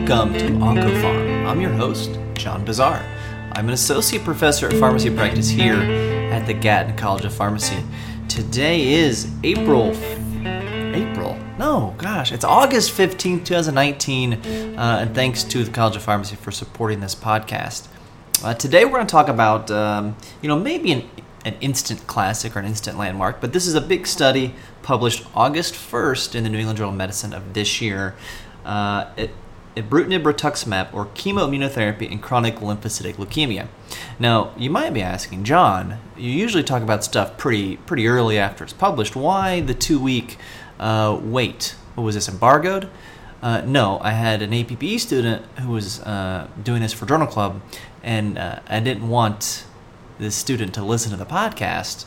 Welcome to OncoPharm. I'm your host, John Bossaer. I'm an associate professor at pharmacy practice here at the Gatton College of Pharmacy. Today is April. April? No, gosh, it's August 15th, 2019. Uh, and thanks to the College of Pharmacy for supporting this podcast. Uh, today we're going to talk about, um, you know, maybe an, an instant classic or an instant landmark, but this is a big study published August 1st in the New England Journal of Medicine of this year. Uh, it, ibrutinib rituximab or chemoimmunotherapy in chronic lymphocytic leukemia. Now, you might be asking, John, you usually talk about stuff pretty pretty early after it's published. Why the two week uh, wait? What was this embargoed? Uh, no, I had an APPE student who was uh, doing this for Journal Club, and uh, I didn't want this student to listen to the podcast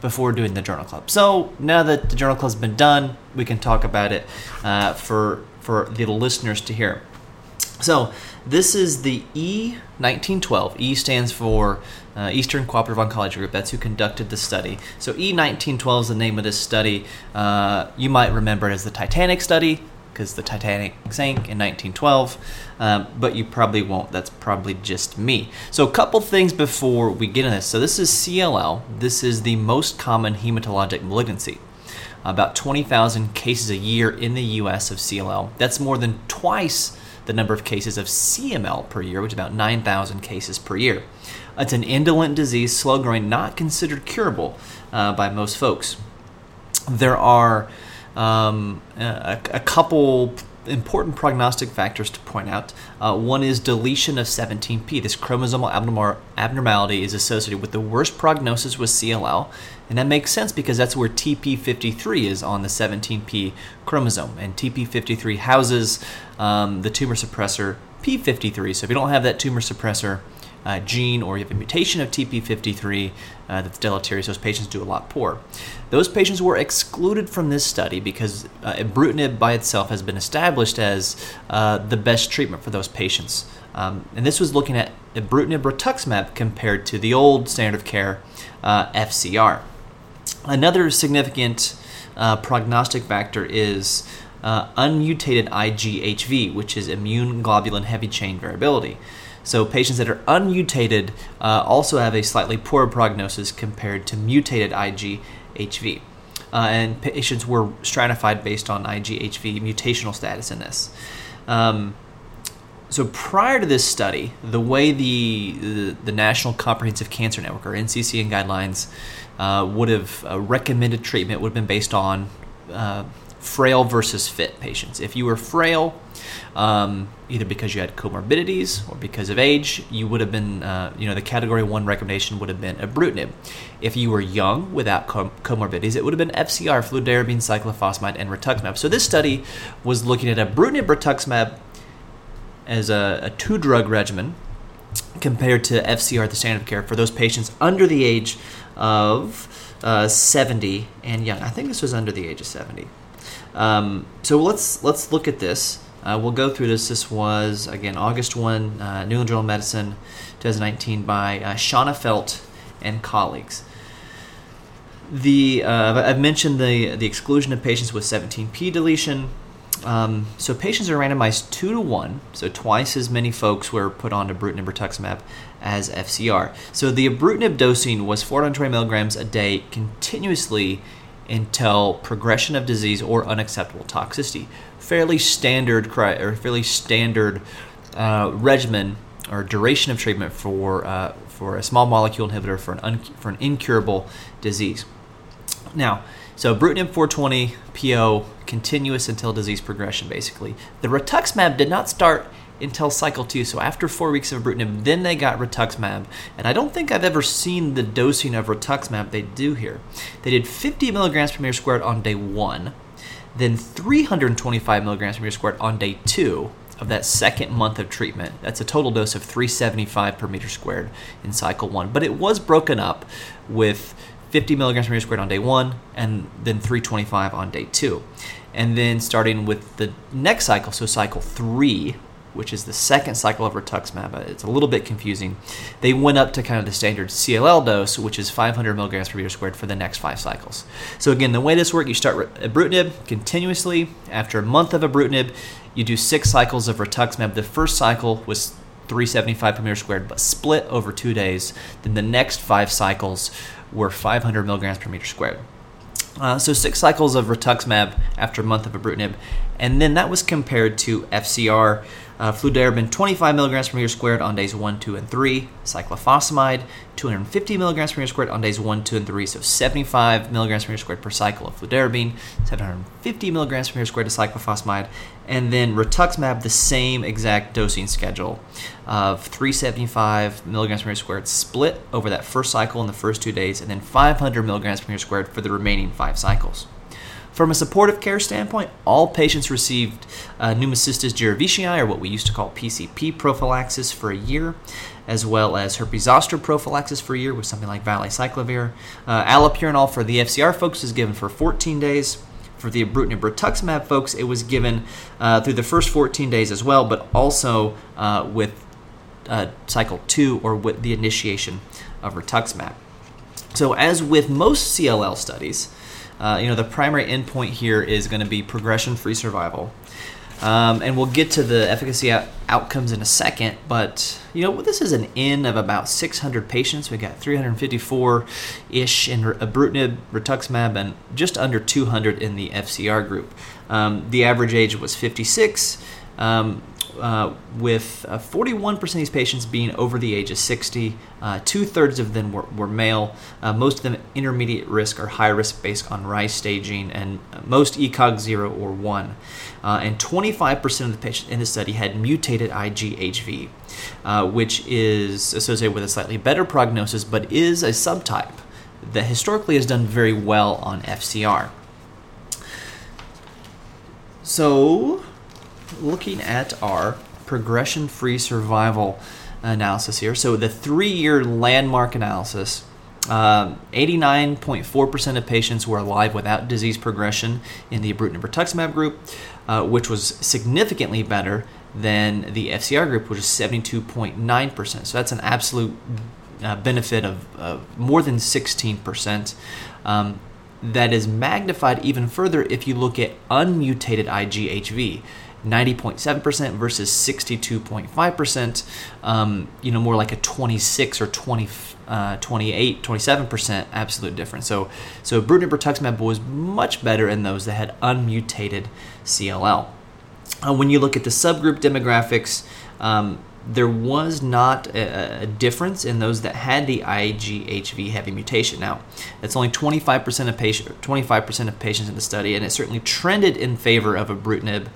before doing the Journal Club. So now that the Journal Club's been done, we can talk about it uh, for for the listeners to hear. So this is the E1912. E stands for uh, Eastern Cooperative Oncology Group. That's who conducted the study. So E1912 is the name of this study. Uh, you might remember it as the Titanic study because the Titanic sank in 1912, um, but you probably won't. That's probably just me. So, a couple things before we get into this. So, this is CLL. This is the most common hematologic malignancy about 20,000 cases a year in the US of CLL. That's more than twice the number of cases of CML per year, which is about 9,000 cases per year. It's an indolent disease, slow growing, not considered curable uh, by most folks. There are um, a, a couple important prognostic factors to point out. Uh, one is deletion of 17p. This chromosomal abnormality is associated with the worst prognosis with CLL, and that makes sense because that's where TP53 is on the 17p chromosome, and TP53 houses um, the tumor suppressor P53. So if you don't have that tumor suppressor, uh, gene or you have a mutation of TP53 uh, that's deleterious, those patients do a lot poorer. Those patients were excluded from this study because uh, ibrutinib by itself has been established as uh, the best treatment for those patients. Um, and this was looking at ibrutinib rituximab compared to the old standard of care uh, FCR. Another significant uh, prognostic factor is uh, unmutated IgHV, which is immune globulin heavy chain variability. So patients that are unmutated uh, also have a slightly poorer prognosis compared to mutated IgHV. Uh, and patients were stratified based on IgHV mutational status in this. Um, so prior to this study, the way the, the, the National Comprehensive Cancer Network or NCCN guidelines uh, would have uh, recommended treatment would have been based on uh, frail versus fit patients. If you were frail, um, either because you had comorbidities or because of age, you would have been, uh, you know, the category one recommendation would have been ibrutinib. If you were young without com- comorbidities, it would have been FCR, fludarabine, cyclophosphamide, and rituximab. So this study was looking at ibrutinib, rituximab as a, a two drug regimen compared to FCR, the standard of care, for those patients under the age of uh, 70 and young. I think this was under the age of 70. Um, so let's let's look at this. Uh, we'll go through this. This was again August one, uh, New England Journal of Medicine, 2019, by uh, Shanafelt and colleagues. The uh, I've mentioned the the exclusion of patients with 17p deletion. Um, so patients are randomized two to one, so twice as many folks were put on ibrutinib rituximab as FCR. So the ibrutinib dosing was 420 milligrams a day continuously until progression of disease or unacceptable toxicity. Fairly standard or fairly standard uh, regimen or duration of treatment for uh, for a small molecule inhibitor for an un- for an incurable disease. Now, so ibrutinib 420 PO continuous until disease progression. Basically, the rituximab did not start until cycle two. So after four weeks of ibrutinib, then they got rituximab. And I don't think I've ever seen the dosing of rituximab they do here. They did 50 milligrams per meter squared on day one, then 325 milligrams per meter squared on day two of that second month of treatment. That's a total dose of 375 per meter squared in cycle one. But it was broken up with 50 milligrams per meter squared on day one and then 325 on day two. And then starting with the next cycle, so cycle three, which is the second cycle of rituximab. It's a little bit confusing. They went up to kind of the standard CLL dose, which is 500 milligrams per meter squared for the next five cycles. So again, the way this works, you start ibrutinib continuously. After a month of ibrutinib, you do six cycles of rituximab. The first cycle was 375 per meter squared, but split over two days. Then the next five cycles were 500 milligrams per meter squared. Uh, so six cycles of rituximab after a month of ibrutinib, and then that was compared to FCR, uh, fludarabine 25 milligrams per meter squared on days 1, 2, and 3, cyclophosphamide 250 milligrams per meter squared on days 1, 2, and 3, so 75 milligrams per meter squared per cycle of fludarabine, 750 milligrams per meter squared of cyclophosphamide, and then rituximab, the same exact dosing schedule of 375 milligrams per meter squared split over that first cycle in the first two days, and then 500 milligrams per meter squared for the remaining five cycles. From a supportive care standpoint, all patients received uh, pneumocystis jirovecii, or what we used to call PCP prophylaxis, for a year, as well as herpes zoster prophylaxis for a year with something like valacyclovir. Uh, allopurinol for the FCR folks is given for 14 days. For the ibrutinib rituximab folks, it was given uh, through the first 14 days as well, but also uh, with uh, cycle two or with the initiation of rituximab. So, as with most CLL studies, uh, you know, the primary endpoint here is going to be progression-free survival. Um, and we'll get to the efficacy out- outcomes in a second, but you know this is an N of about 600 patients. We got 354-ish in ibrutinib, rituximab, and just under 200 in the FCR group. Um, the average age was 56. Um, uh, with uh, 41% of these patients being over the age of 60. Uh, Two thirds of them were, were male. Uh, most of them intermediate risk or high risk based on Rai staging, and most ECOG 0 or 1. Uh, and 25% of the patients in the study had mutated IgHV, which is associated with a slightly better prognosis, but is a subtype that historically has done very well on FCR. So, looking at our progression free survival analysis here. So, the three year landmark analysis. 89.4% um, of patients were alive without disease progression in the ibrutinib rituximab group, uh, which was significantly better than the FCR group, which is 72.9%. So that's an absolute uh, benefit of, of, more than 16%. Um, that is magnified even further if you look at unmutated IgHV. 90.7% versus 62.5%, um, you know, more like a 26 or 20, uh, 28, 27% absolute difference. So, so ibrutinib rituximab was much better in those that had unmutated CLL. Uh, when you look at the subgroup demographics, um, there was not a, a, difference in those that had the IgHV heavy mutation. Now, that's only 25% of patient, 25% of patients in the study, and it certainly trended in favor of ibrutinib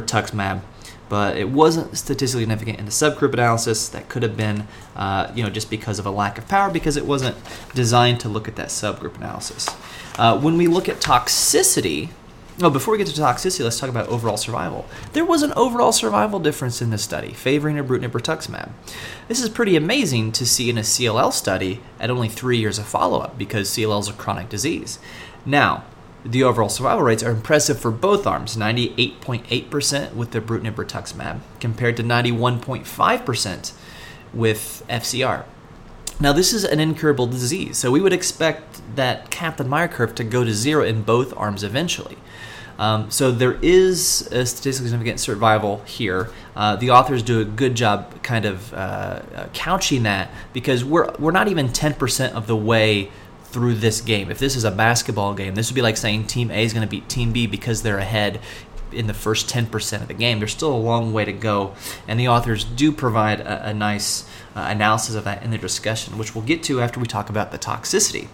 rituximab, but it wasn't statistically significant in the subgroup analysis. That could have been, uh, you know, just because of a lack of power, because it wasn't designed to look at that subgroup analysis. Uh, when we look at toxicity, Oh, before we get to toxicity, let's talk about overall survival. There was an overall survival difference in this study, favoring ibrutinib rituximab. This is pretty amazing to see in a CLL study at only three years of follow-up because CLL is a chronic disease. Now, the overall survival rates are impressive for both arms 98.8% with the ibrutinib rituximab compared to 91.5% with FCR. Now, this is an incurable disease, so we would expect that Kaplan Meier curve to go to zero in both arms eventually. Um, so there is a statistically significant survival here. Uh, the authors do a good job kind of uh couching that because we're, we're not even 10% of the way through this game. If this is a basketball game, this would be like saying Team A is going to beat Team B because they're ahead in the first 10% of the game. There's still a long way to go, and the authors do provide a, a nice uh, analysis of that in their discussion, which we'll get to after we talk about the toxicity.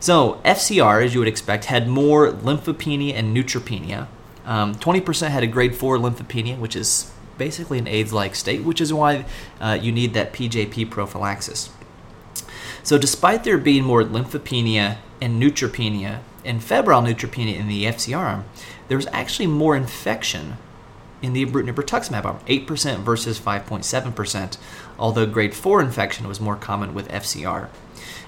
So, FCR, as you would expect, had more lymphopenia and neutropenia. Um, 20% had a grade 4 lymphopenia, which is basically an AIDS like state, which is why uh, you need that PJP prophylaxis. So, despite there being more lymphopenia and neutropenia and febrile neutropenia in the FCR arm, there was actually more infection in the ibrutinib rituximab arm, 8% versus 5.7%, although grade 4 infection was more common with FCR.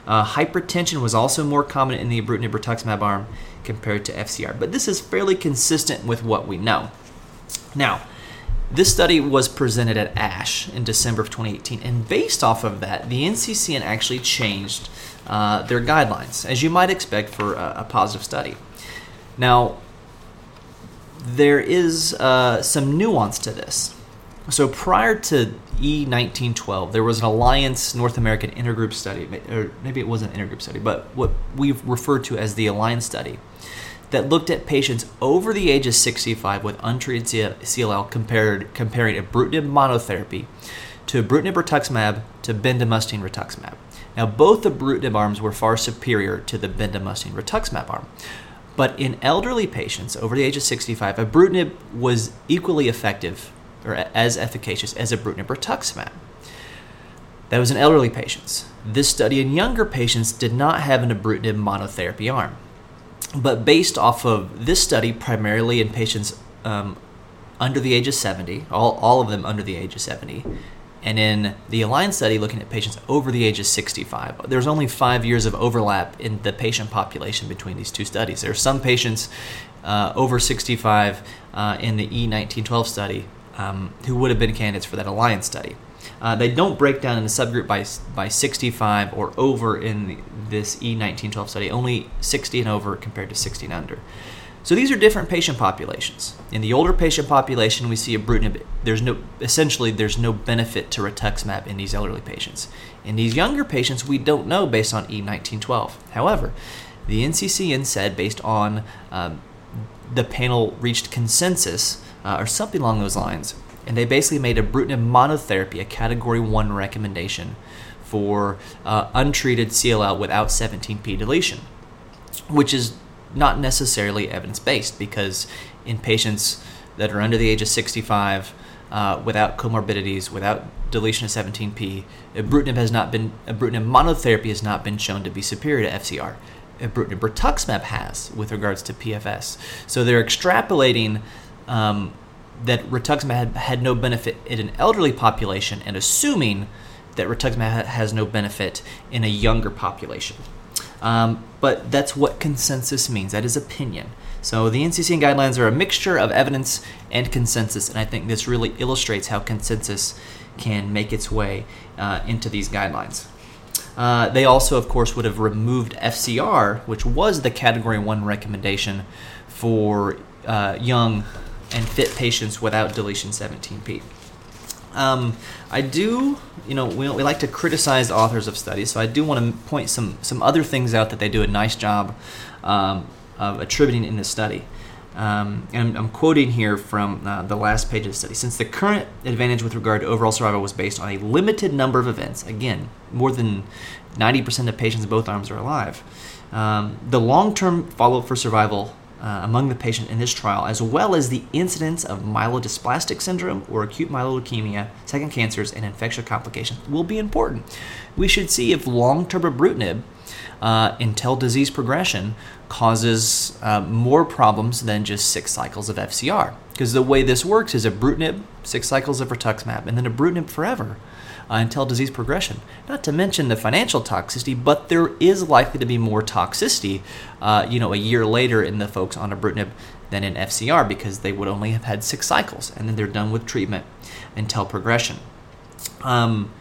Uh, hypertension was also more common in the ibrutinib rituximab arm compared to FCR, but this is fairly consistent with what we know. Now, This study was presented at ASH in December of 2018, and based off of that, the NCCN actually changed uh, their guidelines, as you might expect for a, a positive study. Now, there is uh, some nuance to this. So prior to E1912, there was an Alliance North American intergroup study, or maybe it wasn't an intergroup study, but what we've referred to as the Alliance study that looked at patients over the age of 65 with untreated CLL compared, comparing ibrutinib monotherapy to ibrutinib rituximab to bendamustine rituximab. Now, both the ibrutinib arms were far superior to the bendamustine rituximab arm. But in elderly patients over the age of 65, ibrutinib was equally effective or as efficacious as ibrutinib rituximab. That was in elderly patients. This study in younger patients did not have an ibrutinib monotherapy arm but based off of this study, primarily in patients um, under the age of 70, all, all of them under the age of 70, and in the Alliance study, looking at patients over the age of 65, there's only five years of overlap in the patient population between these two studies. There are some patients uh, over 65 uh, in the E1912 study um, who would have been candidates for that Alliance study. Uh, they don't break down in the subgroup by, by 65 or over in the, this E1912 study, only 60 and over compared to 60 and under. So these are different patient populations. In the older patient population, we see ibrutinib. There's no essentially there's no benefit to rituximab in these elderly patients. In these younger patients, we don't know based on E1912. However, the NCCN said based on um, the panel reached consensus uh, or something along those lines and they basically made ibrutinib monotherapy a category 1 recommendation for uh, untreated CLL without 17p deletion, which is not necessarily evidence based because in patients that are under the age of 65 uh, without comorbidities, without deletion of 17p, ibrutinib has not been ibrutinib monotherapy has not been shown to be superior to FCR. Ibrutinib rituximab has with regards to PFS. So they're extrapolating um, that rituximab had, had no benefit in an elderly population and assuming that rituximab has no benefit in a younger population. Um, but that's what consensus means. That is opinion. So the NCCN guidelines are a mixture of evidence and consensus, and I think this really illustrates how consensus can make its way uh, into these guidelines. Uh, they also, of course, would have removed FCR, which was the Category 1 recommendation for uh, young and fit patients without deletion 17p. Um, I do, you know, we, we like to criticize authors of studies, so I do want to point some, some other things out that they do a nice job um, of attributing in this study. Um, and I'm quoting here from uh, the last page of the study. Since the current advantage with regard to overall survival was based on a limited number of events, again, more than 90% of patients in both arms are alive, um, the long term follow up for survival uh, among the patient in this trial, as well as the incidence of myelodysplastic syndrome or acute myeloid leukemia, second cancers, and infectious complications will be important. We should see if long-term ibrutinib uh, until disease progression causes uh, more problems than just six cycles of FCR. Because the way this works is ibrutinib, six cycles of rituximab, and then ibrutinib forever uh, until disease progression. Not to mention the financial toxicity, but there is likely to be more toxicity, uh, you know, a year later in the folks on ibrutinib than in FCR because they would only have had six cycles and then they're done with treatment until progression. Um,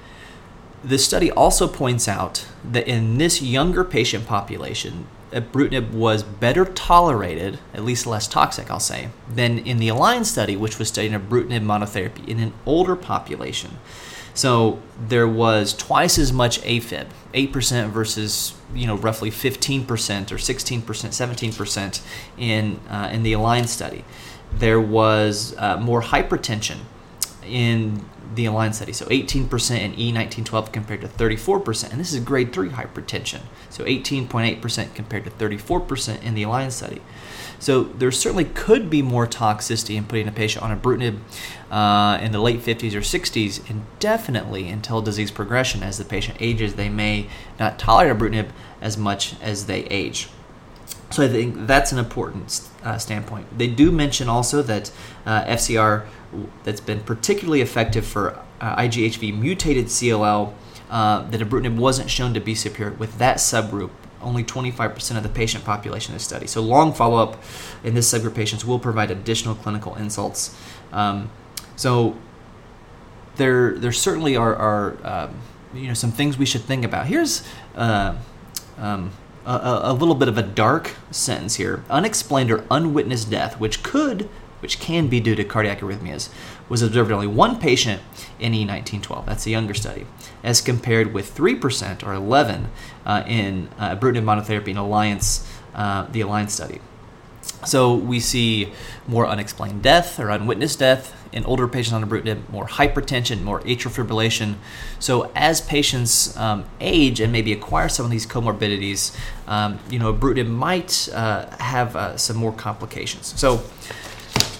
the study also points out that in this younger patient population, ibrutinib was better tolerated, at least less toxic, I'll say, than in the Alliance study, which was studying ibrutinib monotherapy in an older population. So there was twice as much AFib, 8% versus you know roughly 15% or 16%, 17% in uh, in the Alliance study. There was uh, more hypertension in the Alliance study, so 18% in E1912 compared to 34%, and this is grade 3 hypertension, so 18.8% compared to 34% in the Alliance study. So there certainly could be more toxicity in putting a patient on ibrutinib uh, in the late 50s or 60s, and definitely until disease progression. As the patient ages, they may not tolerate a ibrutinib as much as they age. So I think that's an important uh, standpoint. They do mention also that uh, FCR that's been particularly effective for uh, IGHV mutated CLL. Uh, that ibrutinib wasn't shown to be superior with that subgroup only 25% of the patient population this study. So long follow-up in this subgroup patients will provide additional clinical insults. Um, So there there certainly are, are um, you know some things we should think about. Here's uh, um, a, a, little bit of a dark sentence here: unexplained or unwitnessed death, which could which can be due to cardiac arrhythmias, was observed in only one patient in E1912. That's a younger study, as compared with 3% or 11 uh, in uh, ibrutinib monotherapy in Alliance, uh, the Alliance study. So we see more unexplained death or unwitnessed death in older patients on ibrutinib, more hypertension, more atrial fibrillation. So as patients um, age and maybe acquire some of these comorbidities, um, you know, ibrutinib might uh, have uh, some more complications. So,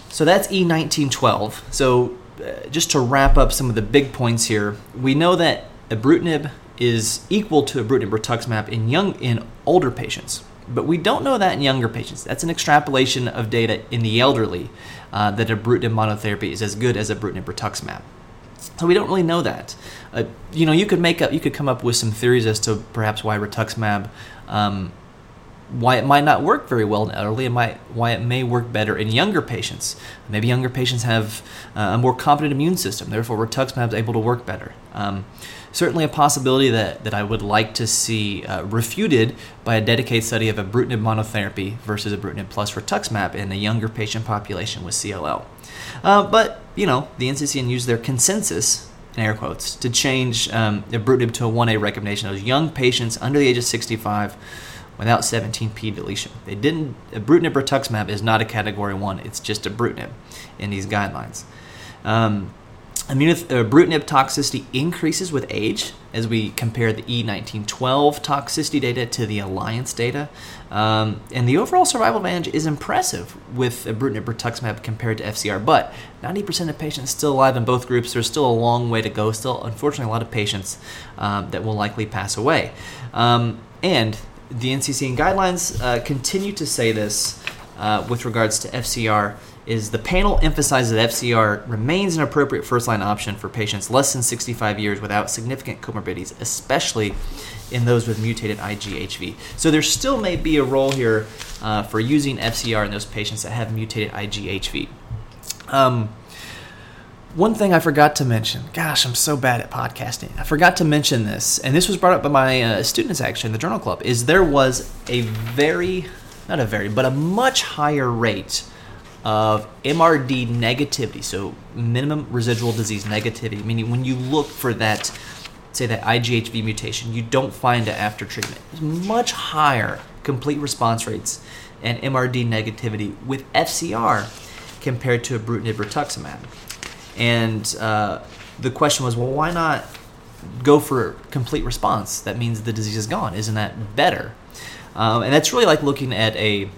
so that's E1912. So uh, just to wrap up some of the big points here, we know that ibrutinib is equal to ibrutinib rituximab in young in older patients but we don't know that in younger patients. That's an extrapolation of data in the elderly uh, that ibrutinib monotherapy is as good as ibrutinib rituximab. So we don't really know that. Uh, you know, you could make up, you could come up with some theories as to perhaps why rituximab, um, why it might not work very well in elderly, and might why it may work better in younger patients. Maybe younger patients have uh, a more competent immune system, therefore rituximab is able to work better. Um, certainly a possibility that, that I would like to see uh, refuted by a dedicated study of ibrutinib monotherapy versus ibrutinib plus rituximab in a younger patient population with CLL. Uh, but, you know, the NCCN used their consensus, in air quotes, to change um, ibrutinib to a 1A recommendation. Those young patients under the age of 65 without 17p deletion. They didn't, ibrutinib rituximab is not a category 1, it's just ibrutinib in these guidelines. Um, Immunobrutinib uh, toxicity increases with age as we compare the E1912 toxicity data to the Alliance data. Um, and the overall survival advantage is impressive with ibrutinib rituximab compared to FCR, but 90% of patients still alive in both groups. There's still a long way to go. Still, unfortunately, a lot of patients um, that will likely pass away. Um, and the NCCN guidelines uh, continue to say this uh, with regards to FCR is the panel emphasizes that FCR remains an appropriate first line option for patients less than 65 years without significant comorbidities, especially in those with mutated IgHV. So there still may be a role here uh, for using FCR in those patients that have mutated IgHV. Um, one thing I forgot to mention, gosh, I'm so bad at podcasting. I forgot to mention this, and this was brought up by my uh, students actually in the journal club, is there was a very, not a very, but a much higher rate of MRD negativity, so minimum residual disease negativity, meaning when you look for that, say that IgHV mutation, you don't find it after treatment. It's much higher complete response rates and MRD negativity with FCR compared to ibrutinib rituximab. And uh, the question was, well, why not go for complete response? That means the disease is gone. Isn't that better? Um, and that's really like looking at a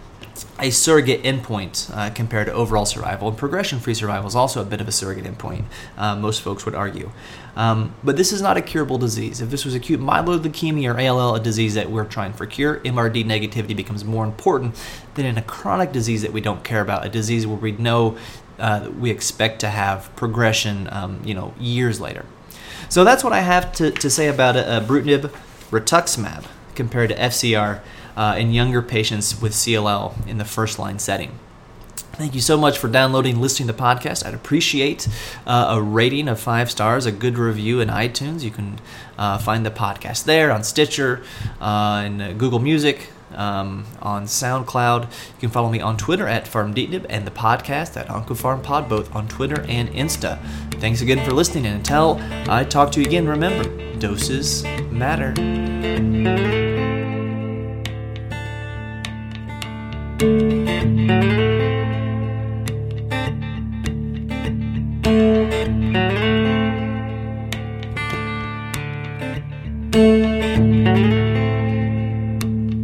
a surrogate endpoint uh, compared to overall survival. And progression free survival is also a bit of a surrogate endpoint, uh, most folks would argue. Um, but this is not a curable disease. If this was acute myeloid leukemia or ALL, a disease that we're trying for cure, MRD negativity becomes more important than in a chronic disease that we don't care about, a disease where we know uh, we expect to have progression um, you know, years later. So that's what I have to, to say about. Uh, Brutinib rituximab compared to FCR uh, in younger patients with CLL in the first line setting. Thank you so much for downloading listening to the podcast. I'd appreciate uh, a rating of five stars, a good review in iTunes. You can uh, find the podcast there on Stitcher, uh, Google Music, um, on SoundCloud. You can follow me on Twitter at FarmDeetnib and the podcast at OncoPharmPod, both on Twitter and Insta. Thanks again for listening, and until I talk to you again, remember doses matter.